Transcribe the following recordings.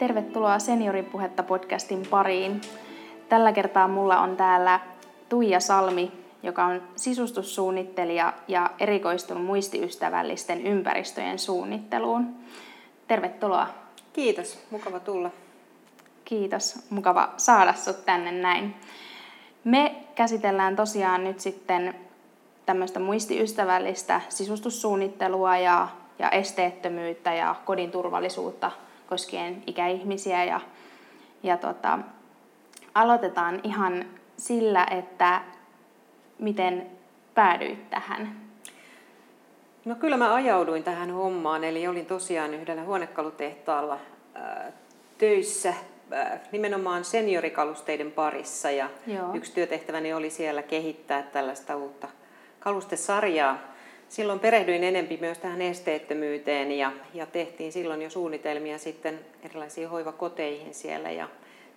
Tervetuloa Senioripuhetta podcastin pariin. Tällä kertaa mulla on täällä Tuija Salmi, joka on sisustussuunnittelija ja erikoistunut muistiystävällisten ympäristöjen suunnitteluun. Tervetuloa. Kiitos, mukava tulla. Kiitos, mukava saada sut tänne näin. Me käsitellään tosiaan nyt sitten tämmöistä muistiystävällistä sisustussuunnittelua ja, ja esteettömyyttä ja kodin turvallisuutta koskien ikäihmisiä. Ja, ja tota, aloitetaan ihan sillä, että miten päädyit tähän? No kyllä mä ajauduin tähän hommaan, eli olin tosiaan yhdellä huonekalutehtaalla ää, töissä ää, nimenomaan seniorikalusteiden parissa ja Joo. yksi työtehtäväni oli siellä kehittää tällaista uutta kalustesarjaa. Silloin perehdyin enempi myös tähän esteettömyyteen ja, ja tehtiin silloin jo suunnitelmia sitten erilaisiin hoivakoteihin siellä ja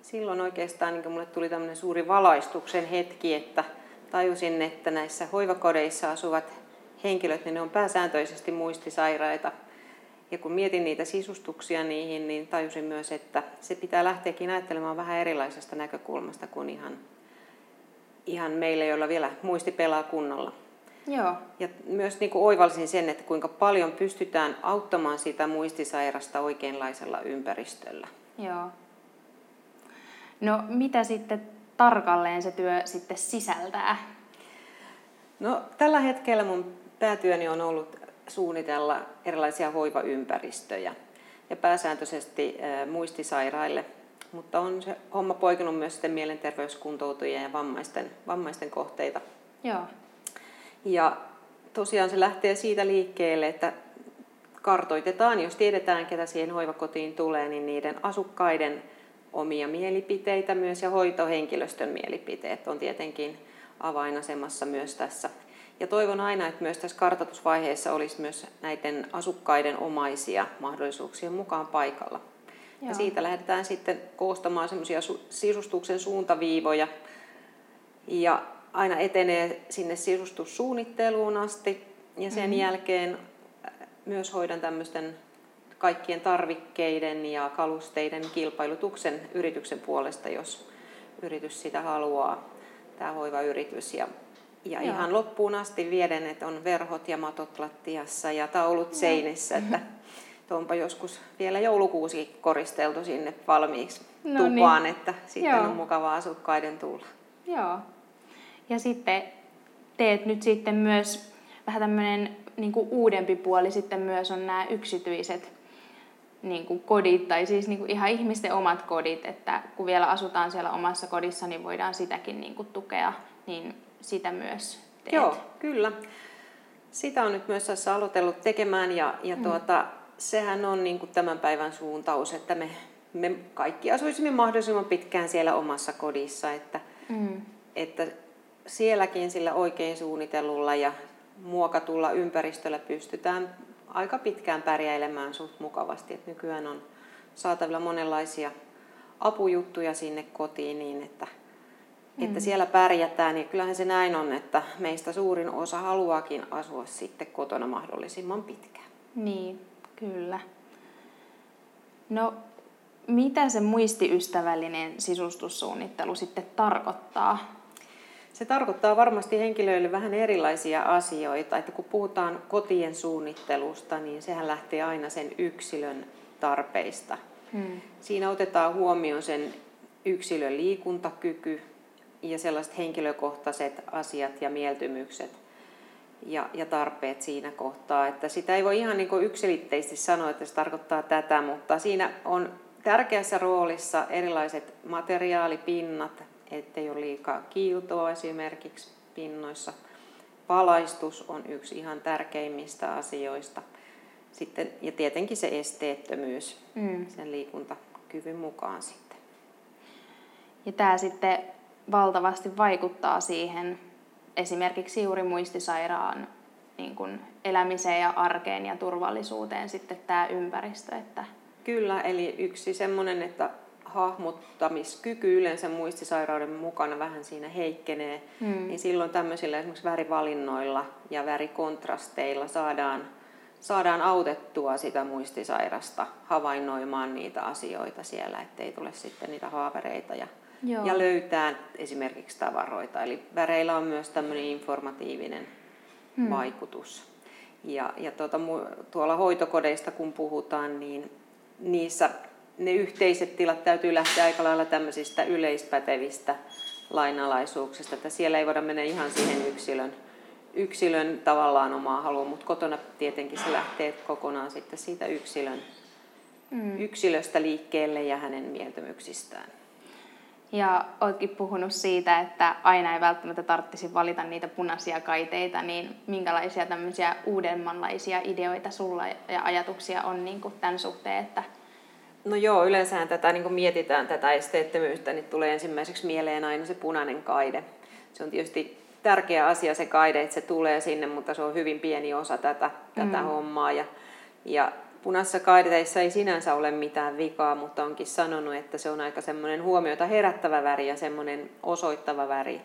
silloin oikeastaan niin mulle tuli tämmöinen suuri valaistuksen hetki, että tajusin, että näissä hoivakodeissa asuvat henkilöt, niin ne on pääsääntöisesti muistisairaita. Ja kun mietin niitä sisustuksia niihin, niin tajusin myös, että se pitää lähteäkin ajattelemaan vähän erilaisesta näkökulmasta kuin ihan, ihan meille, joilla vielä muisti pelaa kunnolla. Joo. Ja myös niin kuin oivalsin sen, että kuinka paljon pystytään auttamaan sitä muistisairasta oikeanlaisella ympäristöllä. Joo. No mitä sitten tarkalleen se työ sitten sisältää? No tällä hetkellä mun päätyöni on ollut suunnitella erilaisia hoivaympäristöjä ja pääsääntöisesti muistisairaille, mutta on se homma poikinut myös sitten mielenterveyskuntoutujien ja vammaisten, vammaisten kohteita. Joo. Ja tosiaan se lähtee siitä liikkeelle, että kartoitetaan, jos tiedetään, ketä siihen hoivakotiin tulee, niin niiden asukkaiden omia mielipiteitä myös ja hoitohenkilöstön mielipiteet on tietenkin avainasemassa myös tässä. Ja toivon aina, että myös tässä kartoitusvaiheessa olisi myös näiden asukkaiden omaisia mahdollisuuksien mukaan paikalla. Joo. Ja siitä lähdetään sitten koostamaan semmoisia sisustuksen suuntaviivoja ja aina etenee sinne sisustussuunnitteluun asti ja sen mm-hmm. jälkeen myös hoidan tämmöisten kaikkien tarvikkeiden ja kalusteiden kilpailutuksen yrityksen puolesta, jos yritys sitä haluaa, tämä hoivayritys. Ja, ja ihan loppuun asti vieden, että on verhot ja matot lattiassa ja taulut Joo. seinissä, että onpa joskus vielä joulukuusi koristeltu sinne valmiiksi no tupaan, niin. että sitten Joo. on mukava asukkaiden tulla. Joo. Ja sitten teet nyt sitten myös vähän tämmöinen niin uudempi puoli sitten myös on nämä yksityiset niin kuin kodit, tai siis niin kuin ihan ihmisten omat kodit, että kun vielä asutaan siellä omassa kodissa, niin voidaan sitäkin niin kuin tukea, niin sitä myös teet. Joo, kyllä. Sitä on nyt myös tässä aloitellut tekemään, ja, ja mm. tuota, sehän on niin kuin tämän päivän suuntaus, että me, me kaikki asuisimme mahdollisimman pitkään siellä omassa kodissa, että, mm. että sielläkin sillä oikein suunnitellulla ja muokatulla ympäristöllä pystytään aika pitkään pärjäilemään suht mukavasti. Et nykyään on saatavilla monenlaisia apujuttuja sinne kotiin niin, että, mm. että siellä pärjätään. Ja kyllähän se näin on, että meistä suurin osa haluaakin asua sitten kotona mahdollisimman pitkään. Niin, kyllä. No, mitä se muistiystävällinen sisustussuunnittelu sitten tarkoittaa? Se tarkoittaa varmasti henkilöille vähän erilaisia asioita. Että kun puhutaan kotien suunnittelusta, niin sehän lähtee aina sen yksilön tarpeista. Hmm. Siinä otetaan huomioon sen yksilön liikuntakyky ja sellaiset henkilökohtaiset asiat ja mieltymykset ja, ja tarpeet siinä kohtaa. Että sitä ei voi ihan niin yksilitteisesti sanoa, että se tarkoittaa tätä, mutta siinä on tärkeässä roolissa erilaiset materiaalipinnat, ettei ole liikaa kiiltoa esimerkiksi pinnoissa. Valaistus on yksi ihan tärkeimmistä asioista. Sitten, ja tietenkin se esteettömyys mm. sen liikuntakyvyn mukaan sitten. Ja tämä sitten valtavasti vaikuttaa siihen esimerkiksi juuri muistisairaan niin kuin elämiseen ja arkeen ja turvallisuuteen sitten tämä ympäristö. Että... Kyllä, eli yksi semmoinen, että hahmottamiskyky yleensä muistisairauden mukana vähän siinä heikkenee, mm. niin silloin tämmöisillä esimerkiksi värivalinnoilla ja värikontrasteilla saadaan, saadaan autettua sitä muistisairasta havainnoimaan niitä asioita siellä, ettei tule sitten niitä haavereita ja, Joo. ja löytää esimerkiksi tavaroita. Eli väreillä on myös tämmöinen informatiivinen hmm. vaikutus. Ja, ja tuota, tuolla hoitokodeista kun puhutaan, niin niissä ne yhteiset tilat täytyy lähteä aika lailla tämmöisistä yleispätevistä lainalaisuuksista, että siellä ei voida mennä ihan siihen yksilön, yksilön tavallaan omaa halua, mutta kotona tietenkin se lähtee kokonaan sitten siitä yksilön, mm. yksilöstä liikkeelle ja hänen mieltymyksistään. Ja oletkin puhunut siitä, että aina ei välttämättä tarvitsisi valita niitä punaisia kaiteita, niin minkälaisia tämmöisiä uudemmanlaisia ideoita sulla ja ajatuksia on niin kuin tämän suhteen, että No joo, yleensä tätä niin kun mietitään tätä esteettömyyttä, niin tulee ensimmäiseksi mieleen aina se punainen kaide. Se on tietysti tärkeä asia se kaide, että se tulee sinne, mutta se on hyvin pieni osa tätä, mm. tätä hommaa. Ja, ja punaisessa kaideteissa ei sinänsä ole mitään vikaa, mutta onkin sanonut, että se on aika semmoinen huomiota herättävä väri ja semmoinen osoittava väri.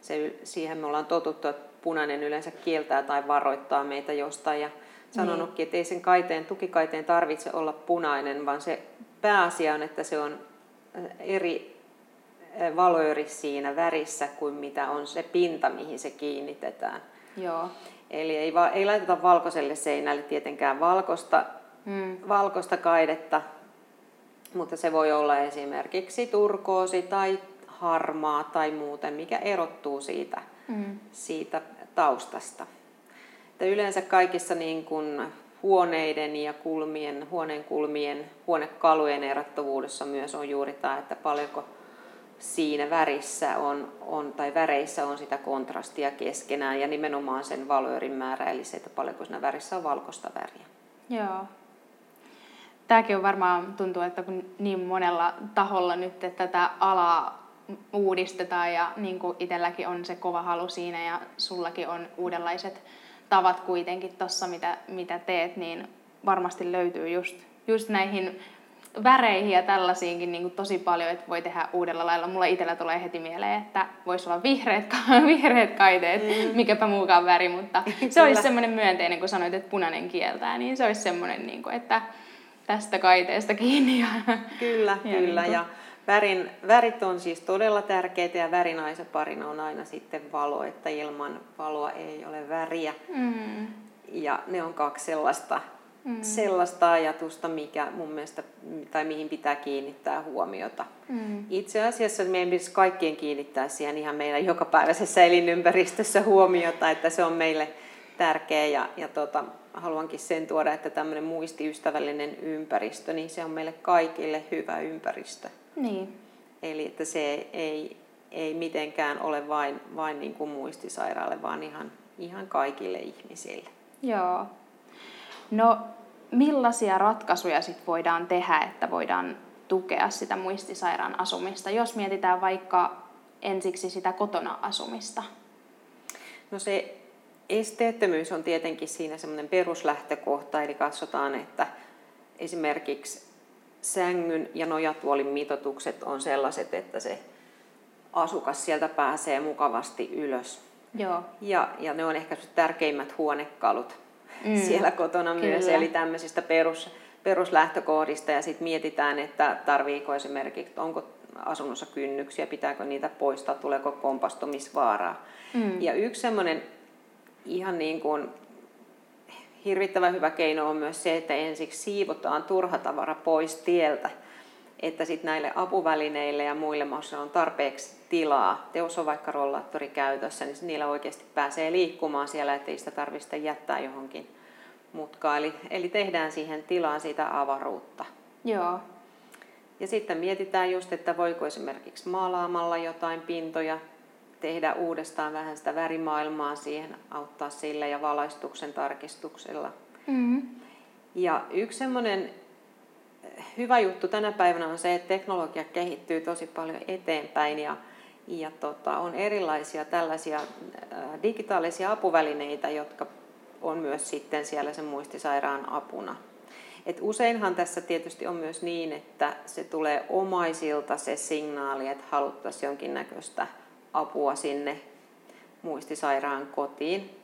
Se, siihen me ollaan totuttu, että punainen yleensä kieltää tai varoittaa meitä jostain. Ja sanonutkin, niin. että ei sen kaiteen, tukikaiteen tarvitse olla punainen, vaan se pääasia on, että se on äh, eri äh, valööri siinä värissä kuin mitä on se pinta, mihin se kiinnitetään. Joo. Eli ei, va- ei laiteta valkoiselle seinälle tietenkään valkoista, mm. valkoista kaidetta, mutta se voi olla esimerkiksi turkoosi tai harmaa tai muuten, mikä erottuu siitä, mm. siitä taustasta. Että yleensä kaikissa niin kuin huoneiden ja kulmien, huoneen kulmien, huonekalujen erottavuudessa myös on juuri tämä, että paljonko siinä värissä on, on, tai väreissä on sitä kontrastia keskenään ja nimenomaan sen valöörin määrä, eli se, että paljonko siinä värissä on valkoista väriä. Joo. Tämäkin on varmaan, tuntuu, että kun niin monella taholla nyt että tätä alaa uudistetaan ja niin kuin itselläkin on se kova halu siinä ja sullakin on uudenlaiset tavat kuitenkin tuossa, mitä, mitä teet, niin varmasti löytyy just, just näihin väreihin ja tällaisiinkin niin kuin tosi paljon, että voi tehdä uudella lailla. Mulla itsellä tulee heti mieleen, että voisi olla vihreät, vihreät kaiteet, mm. mikäpä muukaan väri, mutta se olisi semmoinen myönteinen, kun sanoit, että punainen kieltää, niin se olisi semmoinen, niin kuin, että tästä kaiteesta kiinni. Ja, kyllä, ja kyllä. Niin kuin... ja Värin, värit on siis todella tärkeitä ja värinaiseparina on aina sitten valo, että ilman valoa ei ole väriä. Mm. Ja ne on kaksi sellaista, mm. sellaista ajatusta, mikä mun mielestä, tai mihin pitää kiinnittää huomiota. Mm. Itse asiassa meidän pitäisi kaikkien kiinnittää siihen ihan meidän jokapäiväisessä elinympäristössä huomiota, että se on meille tärkeä ja, ja tota, haluankin sen tuoda, että tämmöinen muistiystävällinen ympäristö, niin se on meille kaikille hyvä ympäristö. Niin. Eli että se ei, ei mitenkään ole vain, vain niin kuin muistisairaalle, vaan ihan, ihan kaikille ihmisille. Joo. No millaisia ratkaisuja sit voidaan tehdä, että voidaan tukea sitä muistisairaan asumista, jos mietitään vaikka ensiksi sitä kotona asumista? No se esteettömyys on tietenkin siinä semmoinen peruslähtökohta, eli katsotaan, että esimerkiksi sängyn ja nojatuolin mitoitukset on sellaiset, että se asukas sieltä pääsee mukavasti ylös. Joo. Ja, ja ne on ehkä tärkeimmät huonekalut mm. siellä kotona Kyllä. myös, eli tämmöisistä perus, peruslähtökohdista ja sitten mietitään, että tarviiko esimerkiksi, onko asunnossa kynnyksiä, pitääkö niitä poistaa, tuleeko kompastumisvaaraa. Mm. Ja yksi semmoinen ihan niin kuin hirvittävän hyvä keino on myös se, että ensiksi siivotaan turha tavara pois tieltä, että sitten näille apuvälineille ja muille maassa on tarpeeksi tilaa. Teos on vaikka rollaattori käytössä, niin niillä oikeasti pääsee liikkumaan siellä, ettei sitä tarvitse jättää johonkin mutkaan. Eli, eli tehdään siihen tilaan sitä avaruutta. Joo. Ja sitten mietitään just, että voiko esimerkiksi maalaamalla jotain pintoja tehdä uudestaan vähän sitä värimaailmaa siihen, auttaa sillä ja valaistuksen tarkistuksella. Mm-hmm. Ja yksi semmoinen hyvä juttu tänä päivänä on se, että teknologia kehittyy tosi paljon eteenpäin ja, ja tota, on erilaisia tällaisia äh, digitaalisia apuvälineitä, jotka on myös sitten siellä sen muistisairaan apuna. Et useinhan tässä tietysti on myös niin, että se tulee omaisilta se signaali, että haluttaisiin jonkinnäköistä apua sinne muistisairaan kotiin.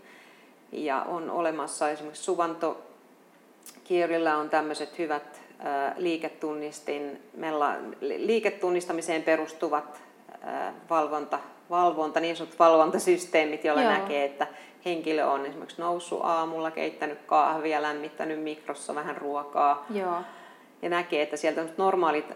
Ja on olemassa esimerkiksi suvanto, Kiorilla on tämmöiset hyvät liiketunnistin, liiketunnistamiseen perustuvat valvonta, valvonta, niin sanotut valvontasysteemit, joilla Joo. näkee, että henkilö on esimerkiksi noussut aamulla, keittänyt kahvia, lämmittänyt mikrossa vähän ruokaa. Joo. Ja näkee, että sieltä normaalit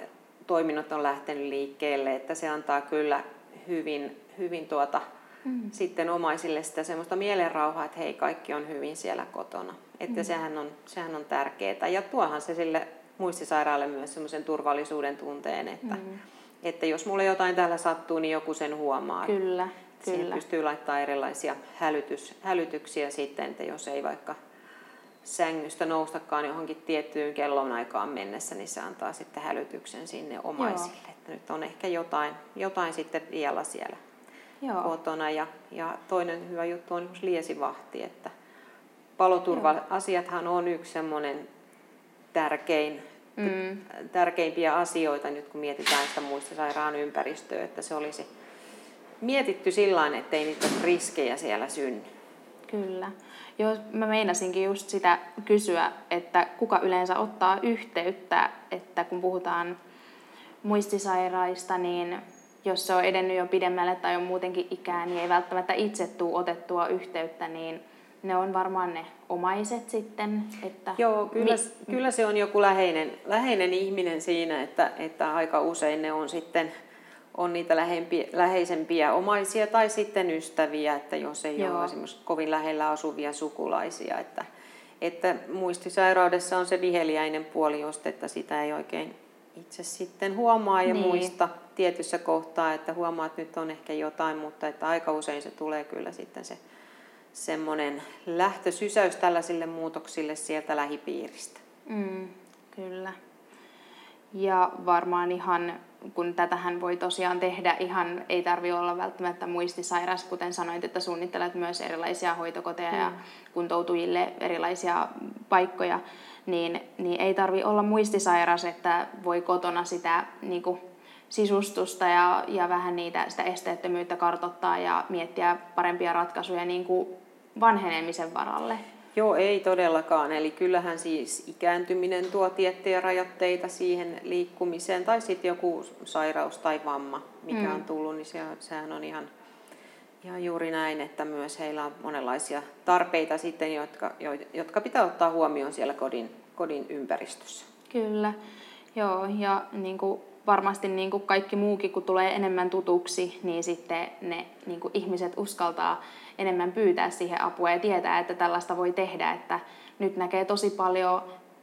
toiminnot on lähtenyt liikkeelle, että se antaa kyllä hyvin, hyvin tuota, mm. sitten omaisille sitä semmoista mielenrauhaa, että hei, kaikki on hyvin siellä kotona. Että mm. sehän, on, sehän on tärkeää. Ja tuohan se sille muistisairaalle myös semmoisen turvallisuuden tunteen, että, mm. että jos mulle jotain täällä sattuu, niin joku sen huomaa. Kyllä. Siihen kyllä. pystyy laittamaan erilaisia hälytys, hälytyksiä sitten, että jos ei vaikka sängystä noustakaan johonkin tiettyyn kellon aikaan mennessä, niin se antaa sitten hälytyksen sinne omaisille. Joo. Että nyt on ehkä jotain, jotain sitten vielä siellä Joo. kotona. Ja, ja toinen hyvä juttu on liesivahti, että paloturva-asiathan on yksi semmoinen tärkein, mm. tärkeimpiä asioita nyt kun mietitään sitä muistisairaan ympäristöä, että se olisi mietitty sillä että ettei niitä riskejä siellä synny. Kyllä. Joo, mä meinasinkin just sitä kysyä, että kuka yleensä ottaa yhteyttä, että kun puhutaan muistisairaista, niin jos se on edennyt jo pidemmälle tai on muutenkin ikää, niin ei välttämättä itse tule otettua yhteyttä, niin ne on varmaan ne omaiset sitten. Että Joo, kyllä, mi- kyllä se on joku läheinen, läheinen ihminen siinä, että, että aika usein ne on sitten on niitä lähempiä, läheisempiä omaisia tai sitten ystäviä, että jos ei Joo. ole esimerkiksi kovin lähellä asuvia sukulaisia. Että, että muistisairaudessa on se viheliäinen puoli just, että sitä ei oikein itse sitten huomaa ja niin. muista tietyssä kohtaa, että huomaa, että nyt on ehkä jotain, mutta että aika usein se tulee kyllä sitten se semmoinen lähtösysäys tällaisille muutoksille sieltä lähipiiristä. Mm, kyllä. Ja varmaan ihan, kun tätähän voi tosiaan tehdä ihan, ei tarvi olla välttämättä muistisairas, kuten sanoit, että suunnittelet myös erilaisia hoitokoteja mm. ja kuntoutujille erilaisia paikkoja, niin, niin ei tarvi olla muistisairas, että voi kotona sitä niin kuin, sisustusta ja, ja vähän niitä, sitä esteettömyyttä kartottaa ja miettiä parempia ratkaisuja niin kuin vanhenemisen varalle. Joo, ei todellakaan. Eli kyllähän siis ikääntyminen tuo tiettyjä rajoitteita siihen liikkumiseen, tai sitten joku sairaus tai vamma, mikä mm. on tullut, niin se, sehän on ihan, ihan juuri näin, että myös heillä on monenlaisia tarpeita sitten, jotka, jotka pitää ottaa huomioon siellä kodin, kodin ympäristössä. Kyllä, joo, ja niin kuin varmasti niin kuin kaikki muukin, kun tulee enemmän tutuksi, niin sitten ne niin kuin ihmiset uskaltaa enemmän pyytää siihen apua ja tietää, että tällaista voi tehdä. Että nyt näkee tosi paljon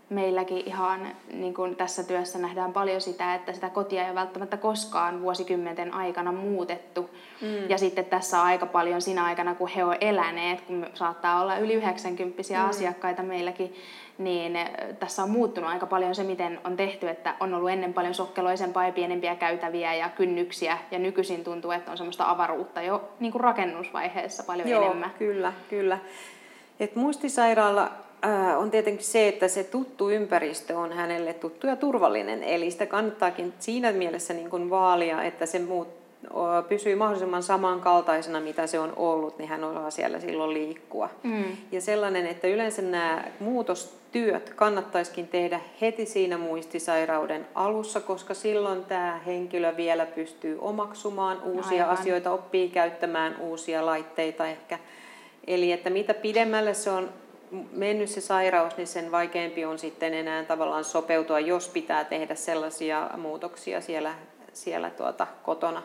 meilläkin ihan niin kuin tässä työssä nähdään paljon sitä, että sitä kotia ei ole välttämättä koskaan vuosikymmenten aikana muutettu. Mm. Ja sitten tässä on aika paljon siinä aikana, kun he ovat eläneet, kun saattaa olla yli 90 mm. asiakkaita meilläkin, niin eh, tässä on muuttunut aika paljon se, miten on tehty, että on ollut ennen paljon sokkeloisempaa ja pienempiä käytäviä ja kynnyksiä, ja nykyisin tuntuu, että on semmoista avaruutta jo niin kuin rakennusvaiheessa paljon Joo, enemmän. kyllä, kyllä. Et muistisairaala on tietenkin se, että se tuttu ympäristö on hänelle tuttu ja turvallinen, eli sitä kannattaakin siinä mielessä niin kuin vaalia, että se muut pysyy mahdollisimman samankaltaisena, mitä se on ollut, niin hän osaa siellä silloin liikkua. Mm. Ja sellainen, että yleensä nämä muutostyöt kannattaisikin tehdä heti siinä muistisairauden alussa, koska silloin tämä henkilö vielä pystyy omaksumaan uusia Aivan. asioita, oppii käyttämään uusia laitteita ehkä. Eli että mitä pidemmälle se on mennyt se sairaus, niin sen vaikeampi on sitten enää tavallaan sopeutua, jos pitää tehdä sellaisia muutoksia siellä, siellä tuota, kotona.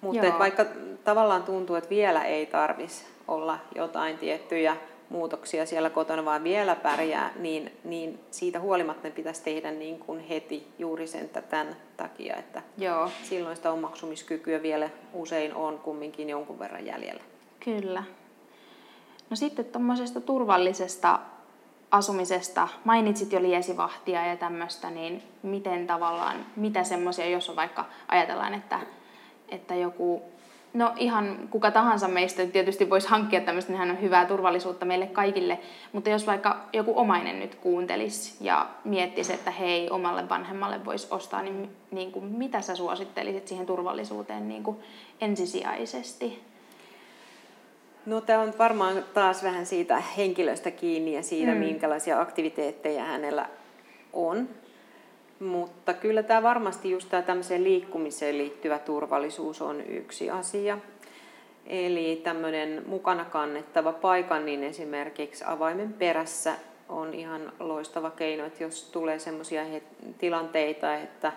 Mutta vaikka tavallaan tuntuu, että vielä ei tarvitsisi olla jotain tiettyjä muutoksia siellä kotona, vaan vielä pärjää, niin, niin siitä huolimatta ne pitäisi tehdä niin kuin heti juuri sen tämän takia, että Joo. silloin sitä omaksumiskykyä vielä usein on kumminkin jonkun verran jäljellä. Kyllä. No sitten tuommoisesta turvallisesta asumisesta, mainitsit jo liesivahtia ja tämmöistä, niin miten tavallaan, mitä semmoisia, jos on vaikka ajatellaan, että että joku, no ihan kuka tahansa meistä tietysti voisi hankkia tämmöistä, niin hän on hyvää turvallisuutta meille kaikille, mutta jos vaikka joku omainen nyt kuuntelisi ja miettisi, että hei, omalle vanhemmalle voisi ostaa, niin, niin kuin, mitä sä suosittelisit siihen turvallisuuteen niin kuin ensisijaisesti? No tämä on varmaan taas vähän siitä henkilöstä kiinni ja siitä, mm. minkälaisia aktiviteetteja hänellä on. Mutta kyllä tämä varmasti just tämä tämmöiseen liikkumiseen liittyvä turvallisuus on yksi asia. Eli tämmöinen mukana kannettava paikan, niin esimerkiksi avaimen perässä on ihan loistava keino, että jos tulee sellaisia tilanteita, että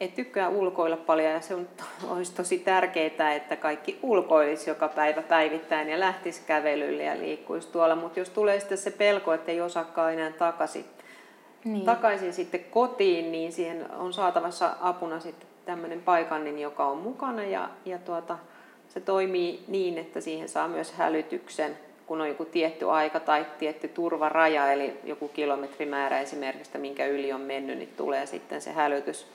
et tykkää ulkoilla paljon ja se on, olisi tosi tärkeää, että kaikki ulkoilisi joka päivä päivittäin ja lähtisi kävelylle ja liikkuisi tuolla. Mutta jos tulee sitten se pelko, että ei osaakaan enää takaisin, niin. takaisin sitten kotiin, niin siihen on saatavassa apuna sitten tämmöinen paikannin, joka on mukana ja, ja tuota, se toimii niin, että siihen saa myös hälytyksen, kun on joku tietty aika tai tietty turvaraja, eli joku kilometrimäärä esimerkiksi, minkä yli on mennyt, niin tulee sitten se hälytys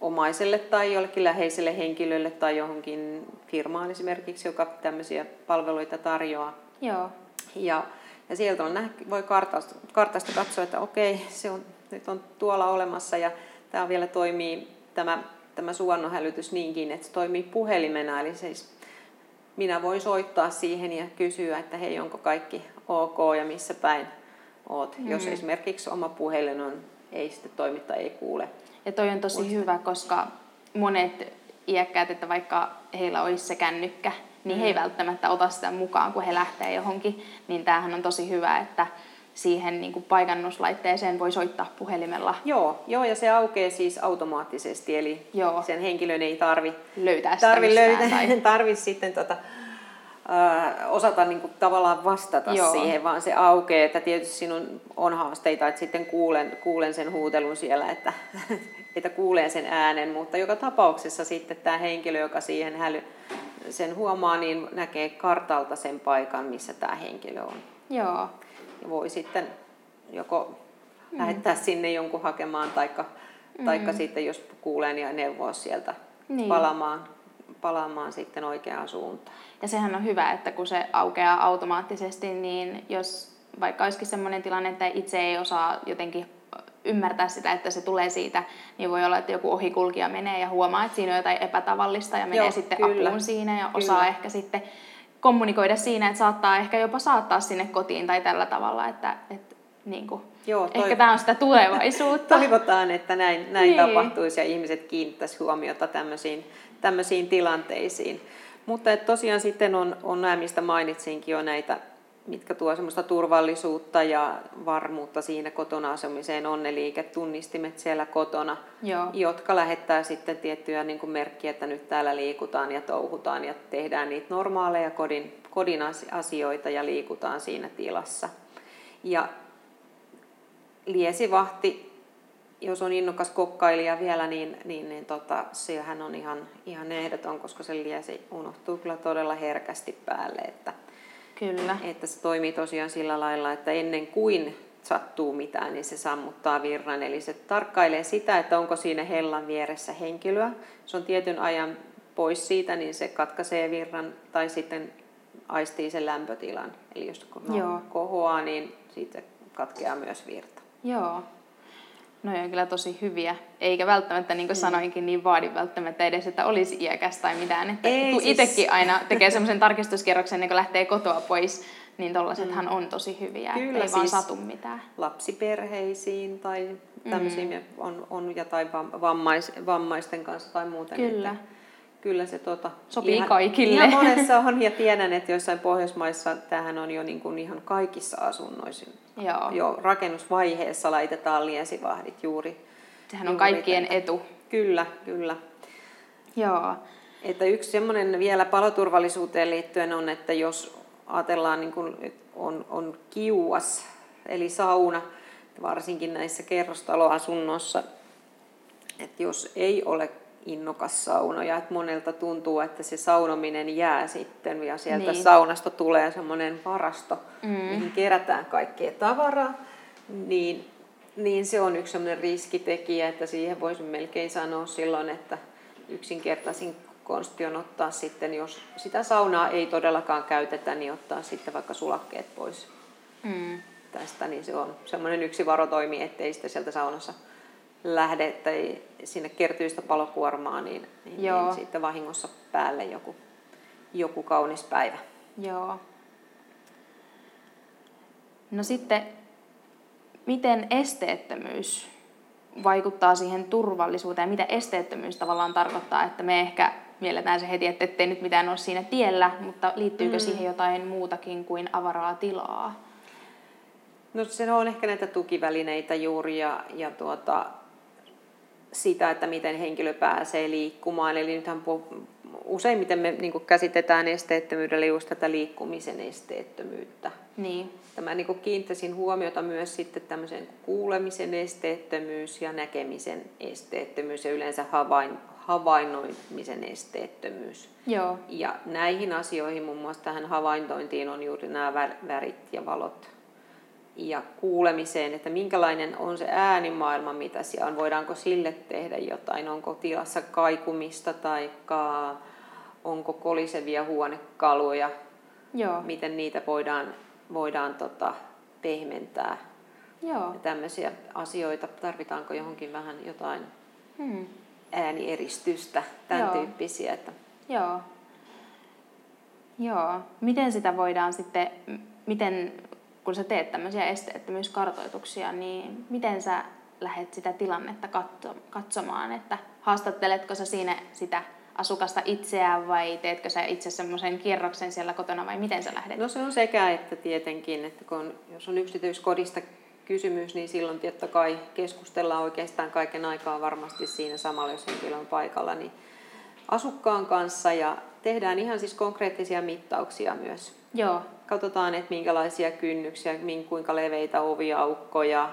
omaiselle tai jollekin läheiselle henkilölle tai johonkin firmaan esimerkiksi, joka tämmöisiä palveluita tarjoaa. Joo. Ja, ja sieltä on, voi kartasta, kartasta katsoa, että okei, se on, nyt on tuolla olemassa ja tämä vielä toimii, tämä, tämä suonnohälytys niinkin, että se toimii puhelimena, eli siis minä voin soittaa siihen ja kysyä, että hei, onko kaikki ok ja missä päin oot. Mm. Jos esimerkiksi oma puhelin on, ei sitten toimitta, ei kuule ja toi on tosi Muista. hyvä, koska monet iäkkäät, että vaikka heillä olisi se kännykkä, niin mm. he ei mm. välttämättä ota sitä mukaan, kun he lähtee johonkin. Niin tämähän on tosi hyvä, että siihen niin kuin paikannuslaitteeseen voi soittaa puhelimella. Joo, joo, ja se aukeaa siis automaattisesti, eli joo. sen henkilön ei tarvi löytää sitä tarvi, löytää, tai... tarvi sitten tota, osata niin kuin, tavallaan vastata Joo. siihen, vaan se aukeaa. Että tietysti sinun on haasteita, että sitten kuulen, kuulen sen huutelun siellä, että, että kuulen sen äänen, mutta joka tapauksessa sitten tämä henkilö, joka siihen häly, sen huomaa, niin näkee kartalta sen paikan, missä tämä henkilö on. Joo. Ja voi sitten joko mm. lähettää sinne jonkun hakemaan, taikka, mm. taikka sitten jos kuulee, niin neuvoa sieltä niin. palaamaan, palaamaan sitten oikeaan suuntaan. Ja sehän on hyvä, että kun se aukeaa automaattisesti, niin jos vaikka olisikin sellainen tilanne, että itse ei osaa jotenkin ymmärtää sitä, että se tulee siitä, niin voi olla, että joku ohikulkija menee ja huomaa, että siinä on jotain epätavallista ja menee Joo, sitten kyllä. apuun siinä ja osaa kyllä. ehkä sitten kommunikoida siinä, että saattaa ehkä jopa saattaa sinne kotiin tai tällä tavalla, että, että niin kuin, Joo, toiv- ehkä tämä on sitä tulevaisuutta. Toivotaan, että näin, näin niin. tapahtuisi ja ihmiset kiinnittäisivät huomiota tämmöisiin, tämmöisiin tilanteisiin. Mutta et tosiaan sitten on, on nämä, mistä mainitsinkin jo näitä, mitkä tuo semmoista turvallisuutta ja varmuutta siinä kotona asumiseen, on ne liiketunnistimet siellä kotona, Joo. jotka lähettää sitten tiettyjä niin kuin merkkiä, että nyt täällä liikutaan ja touhutaan ja tehdään niitä normaaleja kodin, kodin asioita ja liikutaan siinä tilassa. Ja liesivahti jos on innokas kokkailija vielä, niin, niin, niin tota, sehän on ihan, ihan ehdoton, koska se liesi unohtuu kyllä todella herkästi päälle. Että, kyllä. Että se toimii tosiaan sillä lailla, että ennen kuin sattuu mitään, niin se sammuttaa virran. Eli se tarkkailee sitä, että onko siinä hellan vieressä henkilöä. Jos on tietyn ajan pois siitä, niin se katkaisee virran tai sitten aistii sen lämpötilan. Eli jos kohoaa, niin siitä katkeaa myös virta. Joo, No on kyllä tosi hyviä, eikä välttämättä, niin kuin mm. sanoinkin, niin vaadi välttämättä edes, että olisi iäkäs tai mitään. Että Ei, kun siis... itsekin aina tekee semmoisen tarkistuskierroksen, niin kun lähtee kotoa pois, niin tollasethan mm. on tosi hyviä, kyllä, ei siis vaan satu mitään. Lapsiperheisiin tai tämmöisiin mm. on, on ja tai vammais, vammaisten kanssa tai muuten. Kyllä. Että kyllä se tuota, sopii ihan, kaikille. Ihan monessa on ja tiedän, että joissain Pohjoismaissa tähän on jo niin kuin ihan kaikissa asunnoissa. Joo. Jo rakennusvaiheessa laitetaan liesivahdit juuri. Sehän on juuri kaikkien tätä. etu. Kyllä, kyllä. Joo. Että yksi semmoinen vielä paloturvallisuuteen liittyen on, että jos ajatellaan niin kuin on, on kiuas, eli sauna, varsinkin näissä kerrostaloasunnoissa, että jos ei ole innokas saunoja, että monelta tuntuu, että se saunominen jää sitten ja sieltä niin. saunasta tulee semmoinen varasto, mm. mihin kerätään kaikkea tavaraa, niin, niin se on yksi semmoinen riskitekijä, että siihen voisi melkein sanoa silloin, että yksinkertaisin konsti on ottaa sitten, jos sitä saunaa ei todellakaan käytetä, niin ottaa sitten vaikka sulakkeet pois mm. tästä, niin se on semmoinen yksi varotoimi, ettei sitten sieltä saunassa lähde tai sinne kertyy sitä palokuormaa, niin, niin, niin sitten vahingossa päälle joku, joku kaunis päivä. Joo. No sitten, miten esteettömyys vaikuttaa siihen turvallisuuteen? Mitä esteettömyys tavallaan tarkoittaa? Että me ehkä mielletään se heti, että ettei nyt mitään ole siinä tiellä, mutta liittyykö mm. siihen jotain muutakin kuin avaraa tilaa? No se on ehkä näitä tukivälineitä juuri ja, ja tuota, sitä, että miten henkilö pääsee liikkumaan. Eli nythän useimmiten me niin käsitetään esteettömyydellä just tätä liikkumisen esteettömyyttä. Niin. Tämä niin kiinnittäisin huomiota myös sitten kuulemisen esteettömyys ja näkemisen esteettömyys ja yleensä havain, havainnoimisen esteettömyys. Joo. Ja näihin asioihin, muun muassa tähän havaintointiin, on juuri nämä värit ja valot ja kuulemiseen, että minkälainen on se äänimaailma, mitä siellä on, voidaanko sille tehdä jotain, onko tilassa kaikumista tai onko kolisevia huonekaluja, Joo. miten niitä voidaan, voidaan tota, pehmentää. Joo. Ja tämmöisiä asioita, tarvitaanko johonkin vähän jotain hmm. äänieristystä, tämän Joo. tyyppisiä. Että... Joo. Joo. Miten sitä voidaan sitten, miten kun sä teet tämmöisiä esteettömyyskartoituksia, niin miten sä lähdet sitä tilannetta katsomaan, että haastatteletko sä siinä sitä asukasta itseään vai teetkö sä itse semmoisen kierroksen siellä kotona vai miten sä lähdet? No se on sekä että tietenkin, että kun, jos on yksityiskodista kysymys, niin silloin totta kai keskustellaan oikeastaan kaiken aikaa varmasti siinä samalla, jos henkilö on paikalla, niin asukkaan kanssa ja tehdään ihan siis konkreettisia mittauksia myös. Joo. Katsotaan, että minkälaisia kynnyksiä, kuinka leveitä oviaukkoja,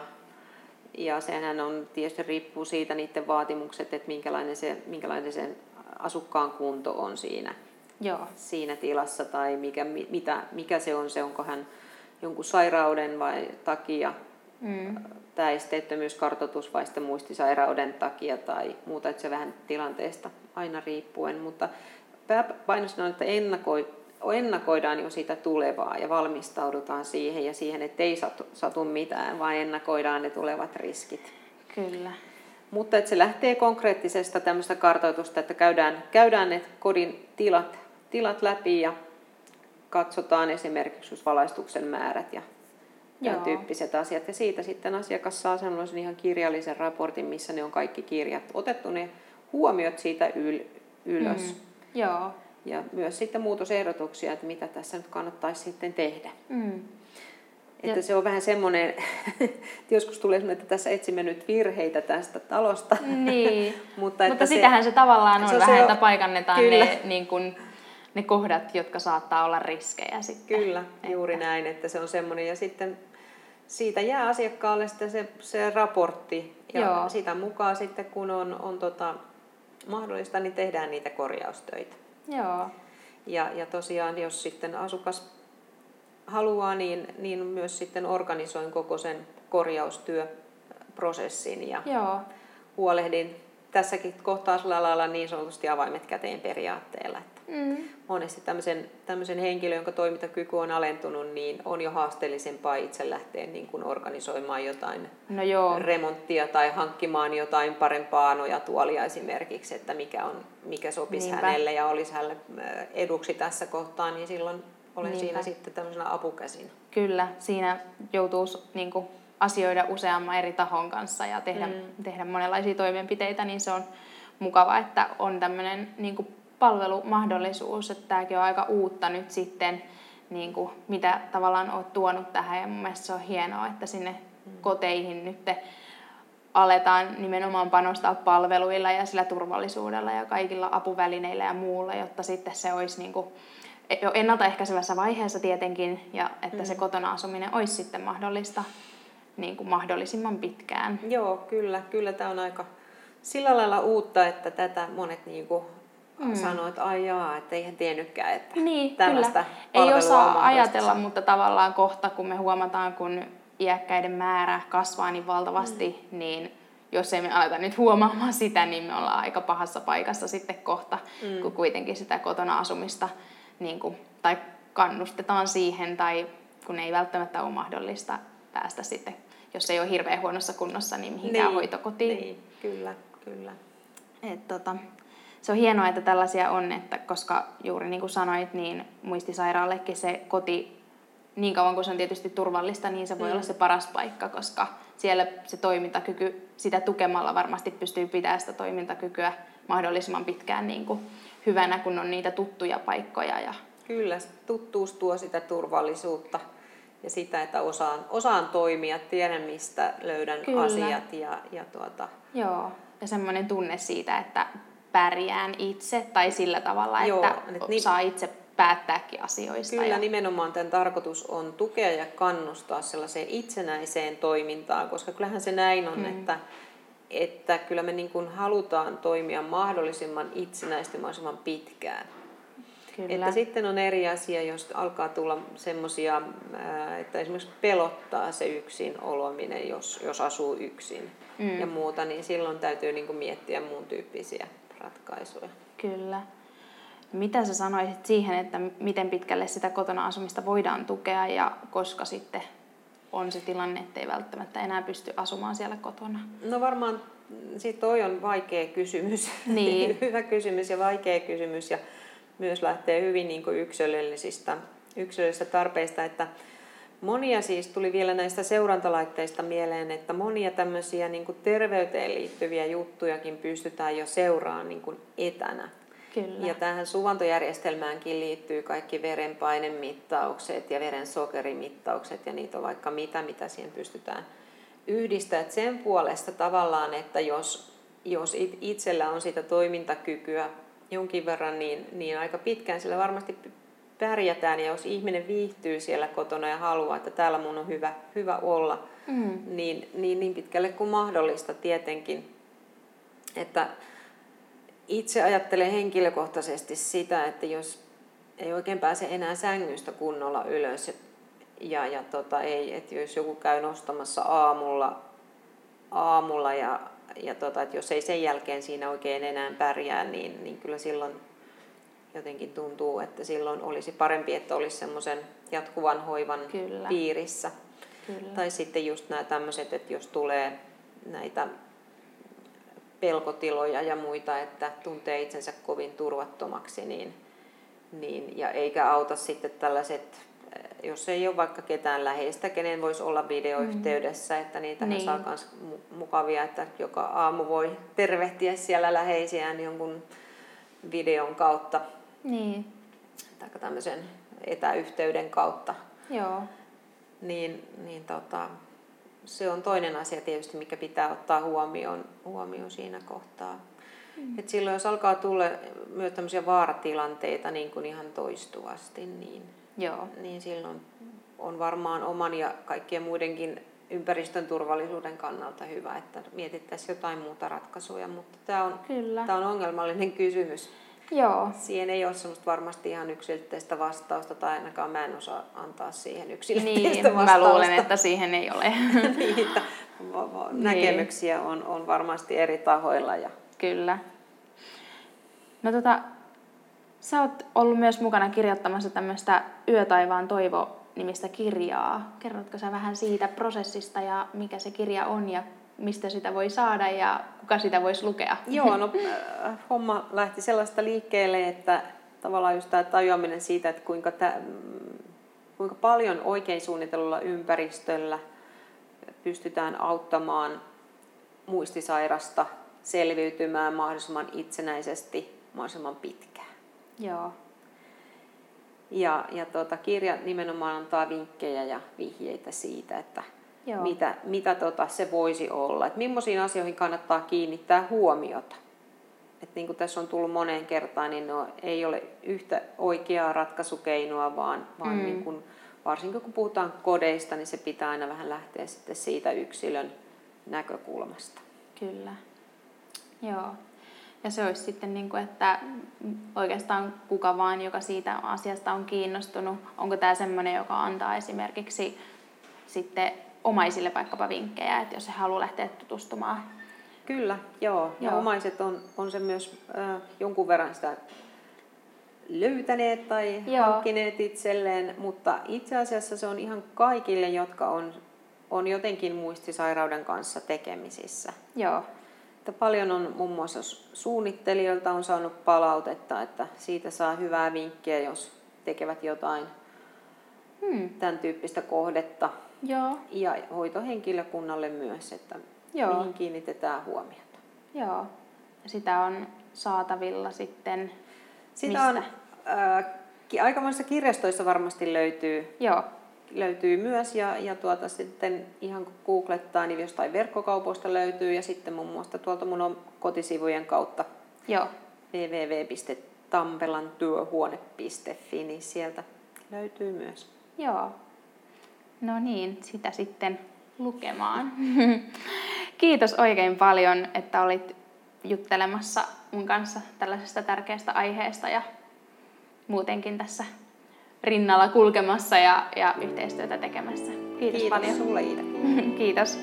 ja sehän on tietysti riippuu siitä niiden vaatimukset, että minkälainen se, minkälainen se asukkaan kunto on siinä, Joo. siinä tilassa tai mikä, mitä, mikä se on, se onko hän jonkun sairauden vai takia mm. tämä esteettömyyskartoitus vai sitten muistisairauden takia tai muuta, että se vähän tilanteesta aina riippuen, mutta pääpainosena on, että ennakoi, ennakoidaan jo sitä tulevaa ja valmistaudutaan siihen ja siihen, että ei satu, satu mitään, vaan ennakoidaan ne tulevat riskit. Kyllä. Mutta että se lähtee konkreettisesta tämmöistä kartoitusta, että käydään, käydään ne kodin tilat, tilat läpi ja katsotaan esimerkiksi valaistuksen määrät ja tämän tyyppiset asiat. Ja siitä sitten asiakas saa sellaisen ihan kirjallisen raportin, missä ne on kaikki kirjat otettu ne huomiot siitä yl- ylös. Mm. Joo. Ja myös sitten muutosehdotuksia, että mitä tässä nyt kannattaisi sitten tehdä. Mm. Että ja. se on vähän semmoinen, että joskus tulee semmoinen, että tässä etsimme nyt virheitä tästä talosta. Niin, mutta, mutta sitähän se, se tavallaan on se vähän, se että paikannetaan kyllä. ne, niin kuin, ne kohdat, jotka saattaa olla riskejä sitten. Kyllä, että. juuri näin, että se on semmoinen. Ja sitten siitä jää asiakkaalle sitten se, se raportti. Ja Joo. sitä mukaan sitten, kun on, on tota, mahdollista, niin tehdään niitä korjaustöitä. Joo. Ja, ja tosiaan, jos sitten asukas haluaa, niin, niin myös sitten organisoin koko sen korjaustyöprosessin ja Joo. huolehdin tässäkin kohtaa sillä lailla niin sanotusti avaimet käteen periaatteella. Mm. Monesti tämmöisen, tämmöisen henkilön, jonka toimintakyky on alentunut, niin on jo haasteellisempaa itse lähteä niin kuin organisoimaan jotain no joo. remonttia tai hankkimaan jotain parempaa nojatuolia esimerkiksi, että mikä, on, mikä sopisi Niinpä. hänelle ja olisi hänelle eduksi tässä kohtaa, niin silloin olen Niinpä. siinä sitten tämmöisenä apukäsin. Kyllä, siinä joutuu niin kuin, asioida useamman eri tahon kanssa ja tehdä, mm. tehdä monenlaisia toimenpiteitä, niin se on mukava, että on tämmöinen niin kuin, palvelumahdollisuus, että tämäkin on aika uutta nyt sitten, niin kuin, mitä tavallaan olet tuonut tähän ja mun mielestä se on hienoa, että sinne mm. koteihin nyt aletaan nimenomaan panostaa palveluilla ja sillä turvallisuudella ja kaikilla apuvälineillä ja muulla, jotta sitten se olisi niin kuin, jo ennaltaehkäisevässä vaiheessa tietenkin, ja että mm. se kotona asuminen olisi sitten mahdollista niin kuin mahdollisimman pitkään. Joo, kyllä. Kyllä tämä on aika sillä lailla uutta, että tätä monet niin kuin mm. sanoo, että ai jaa, että eihän tiennytkään, että niin, tällaista kyllä. Ei osaa ajatella, mutta tavallaan kohta kun me huomataan, kun iäkkäiden määrä kasvaa niin valtavasti, mm. niin jos ei me aleta nyt huomaamaan sitä, niin me ollaan aika pahassa paikassa sitten kohta, mm. kun kuitenkin sitä kotona asumista niin kuin, tai kannustetaan siihen, tai kun ei välttämättä ole mahdollista päästä sitten, jos ei ole hirveän huonossa kunnossa, niin mihinkään niin, hoitokotiin. Niin, kyllä, kyllä. Et, tota, se on hienoa, että tällaisia on, että koska juuri niin kuin sanoit, niin muistisairaallekin se koti, niin kauan kuin se on tietysti turvallista, niin se voi mm. olla se paras paikka, koska siellä se toimintakyky, sitä tukemalla varmasti pystyy pitämään sitä toimintakykyä mahdollisimman pitkään niin kuin hyvänä, kun on niitä tuttuja paikkoja. Ja... Kyllä, tuttuus tuo sitä turvallisuutta ja sitä, että osaan, osaan toimia, tiedän mistä löydän Kyllä. asiat. Ja, ja tuota... Joo, ja semmoinen tunne siitä, että pärjään itse tai sillä tavalla, Joo, että et niin... saa itse päättääkin asioista. Kyllä, ja... nimenomaan tämän tarkoitus on tukea ja kannustaa sellaiseen itsenäiseen toimintaan, koska kyllähän se näin on, mm. että, että kyllä me niin kuin halutaan toimia mahdollisimman itsenäisesti mahdollisimman pitkään. Kyllä. Että sitten on eri asia, jos alkaa tulla semmoisia, että esimerkiksi pelottaa se yksin olominen, jos, jos asuu yksin mm. ja muuta, niin silloin täytyy niin kuin miettiä muun tyyppisiä ratkaisuja. Kyllä. Mitä sä sanoisit siihen, että miten pitkälle sitä kotona asumista voidaan tukea ja koska sitten on se tilanne, että ei välttämättä enää pysty asumaan siellä kotona? No varmaan siitä toi on vaikea kysymys. Niin. Hyvä kysymys ja vaikea kysymys ja myös lähtee hyvin niin kuin yksilöllisistä, yksilöllisistä tarpeista, että Monia siis tuli vielä näistä seurantalaitteista mieleen, että monia tämmöisiä niin kuin terveyteen liittyviä juttujakin pystytään jo seuraamaan niin kuin etänä. Kyllä. Ja tähän suvantojärjestelmäänkin liittyy kaikki verenpainemittaukset ja verensokerimittaukset ja niitä on vaikka mitä, mitä siihen pystytään yhdistämään. Sen puolesta tavallaan, että jos, jos itsellä on sitä toimintakykyä jonkin verran, niin, niin aika pitkään sillä varmasti pärjätään ja jos ihminen viihtyy siellä kotona ja haluaa, että täällä mun on hyvä, hyvä olla, mm. niin, niin niin pitkälle kuin mahdollista tietenkin. Että itse ajattelen henkilökohtaisesti sitä, että jos ei oikein pääse enää sängystä kunnolla ylös ja, ja tota, ei, että jos joku käy nostamassa aamulla, aamulla ja, ja tota, että jos ei sen jälkeen siinä oikein enää pärjää, niin, niin kyllä silloin jotenkin tuntuu, että silloin olisi parempi, että olisi semmoisen jatkuvan hoivan Kyllä. piirissä. Kyllä. Tai sitten just nämä tämmöiset, että jos tulee näitä pelkotiloja ja muita, että tuntee itsensä kovin turvattomaksi, niin, niin, ja eikä auta sitten tällaiset, jos ei ole vaikka ketään läheistä, kenen voisi olla videoyhteydessä, mm. että niitä niin. saa myös mukavia, että joka aamu voi tervehtiä siellä läheisiään jonkun videon kautta niin. Tai tämmöisen etäyhteyden kautta. Joo. Niin, niin tota, se on toinen asia tietysti, mikä pitää ottaa huomioon, huomioon siinä kohtaa. Mm. Et silloin jos alkaa tulla myös tämmöisiä vaaratilanteita niin kuin ihan toistuvasti, niin, Joo. niin silloin on varmaan oman ja kaikkien muidenkin ympäristön turvallisuuden kannalta hyvä, että mietittäisiin jotain muuta ratkaisuja, mutta tämä on, Kyllä. Tämä on ongelmallinen kysymys. Joo. Siihen ei ole semmoista varmasti ihan yksilitteistä vastausta, tai ainakaan mä en osaa antaa siihen yksilitteistä niin, vastausta. Mä luulen, että siihen ei ole. Niitä näkemyksiä on, on varmasti eri tahoilla. Ja... Kyllä. No tota, sä oot ollut myös mukana kirjoittamassa tämmöistä Yötaivaan toivo nimistä kirjaa. Kerrotko sä vähän siitä prosessista ja mikä se kirja on ja mistä sitä voi saada ja kuka sitä voisi lukea? Joo, no äh, homma lähti sellaista liikkeelle, että tavallaan just tämä tajuaminen siitä, että kuinka, tä, mm, kuinka paljon oikein suunnitellulla ympäristöllä pystytään auttamaan muistisairasta selviytymään mahdollisimman itsenäisesti mahdollisimman pitkään. Joo. Ja, ja tuota, kirja nimenomaan antaa vinkkejä ja vihjeitä siitä, että Joo. mitä, mitä tota se voisi olla. Että millaisiin asioihin kannattaa kiinnittää huomiota. Et niin kuin tässä on tullut moneen kertaan, niin no, ei ole yhtä oikeaa ratkaisukeinoa, vaan, vaan mm. niin kuin, varsinkin kun puhutaan kodeista, niin se pitää aina vähän lähteä sitten siitä yksilön näkökulmasta. Kyllä. Joo. Ja se olisi sitten, niin kuin, että oikeastaan kuka vaan, joka siitä asiasta on kiinnostunut, onko tämä sellainen, joka antaa esimerkiksi sitten omaisille vaikkapa vinkkejä, että jos he haluaa lähteä tutustumaan. Kyllä, joo. Ja joo. omaiset on, on se myös äh, jonkun verran sitä löytäneet tai joo. hankkineet itselleen, mutta itse asiassa se on ihan kaikille, jotka on, on jotenkin muistisairauden kanssa tekemisissä. Joo. Että paljon on muun muassa suunnittelijoilta on saanut palautetta, että siitä saa hyvää vinkkiä, jos tekevät jotain hmm. tämän tyyppistä kohdetta. Joo. Ja hoitohenkilökunnalle myös, että Joo. mihin kiinnitetään huomiota. Joo. Sitä on saatavilla sitten Sitä mistä? on äh, aikamoissa kirjastoissa varmasti löytyy. Joo. Löytyy myös ja, ja tuota, sitten ihan kun googlettaa, niin jostain verkkokaupoista löytyy ja sitten muun muassa tuolta mun kotisivujen kautta Joo. www.tampelantyöhuone.fi, niin sieltä löytyy myös. Joo. No niin, sitä sitten lukemaan. Kiitos oikein paljon, että olit juttelemassa mun kanssa tällaisesta tärkeästä aiheesta ja muutenkin tässä rinnalla kulkemassa ja, ja yhteistyötä tekemässä. Kiitos, Kiitos paljon. sulle Iida. Kiitos.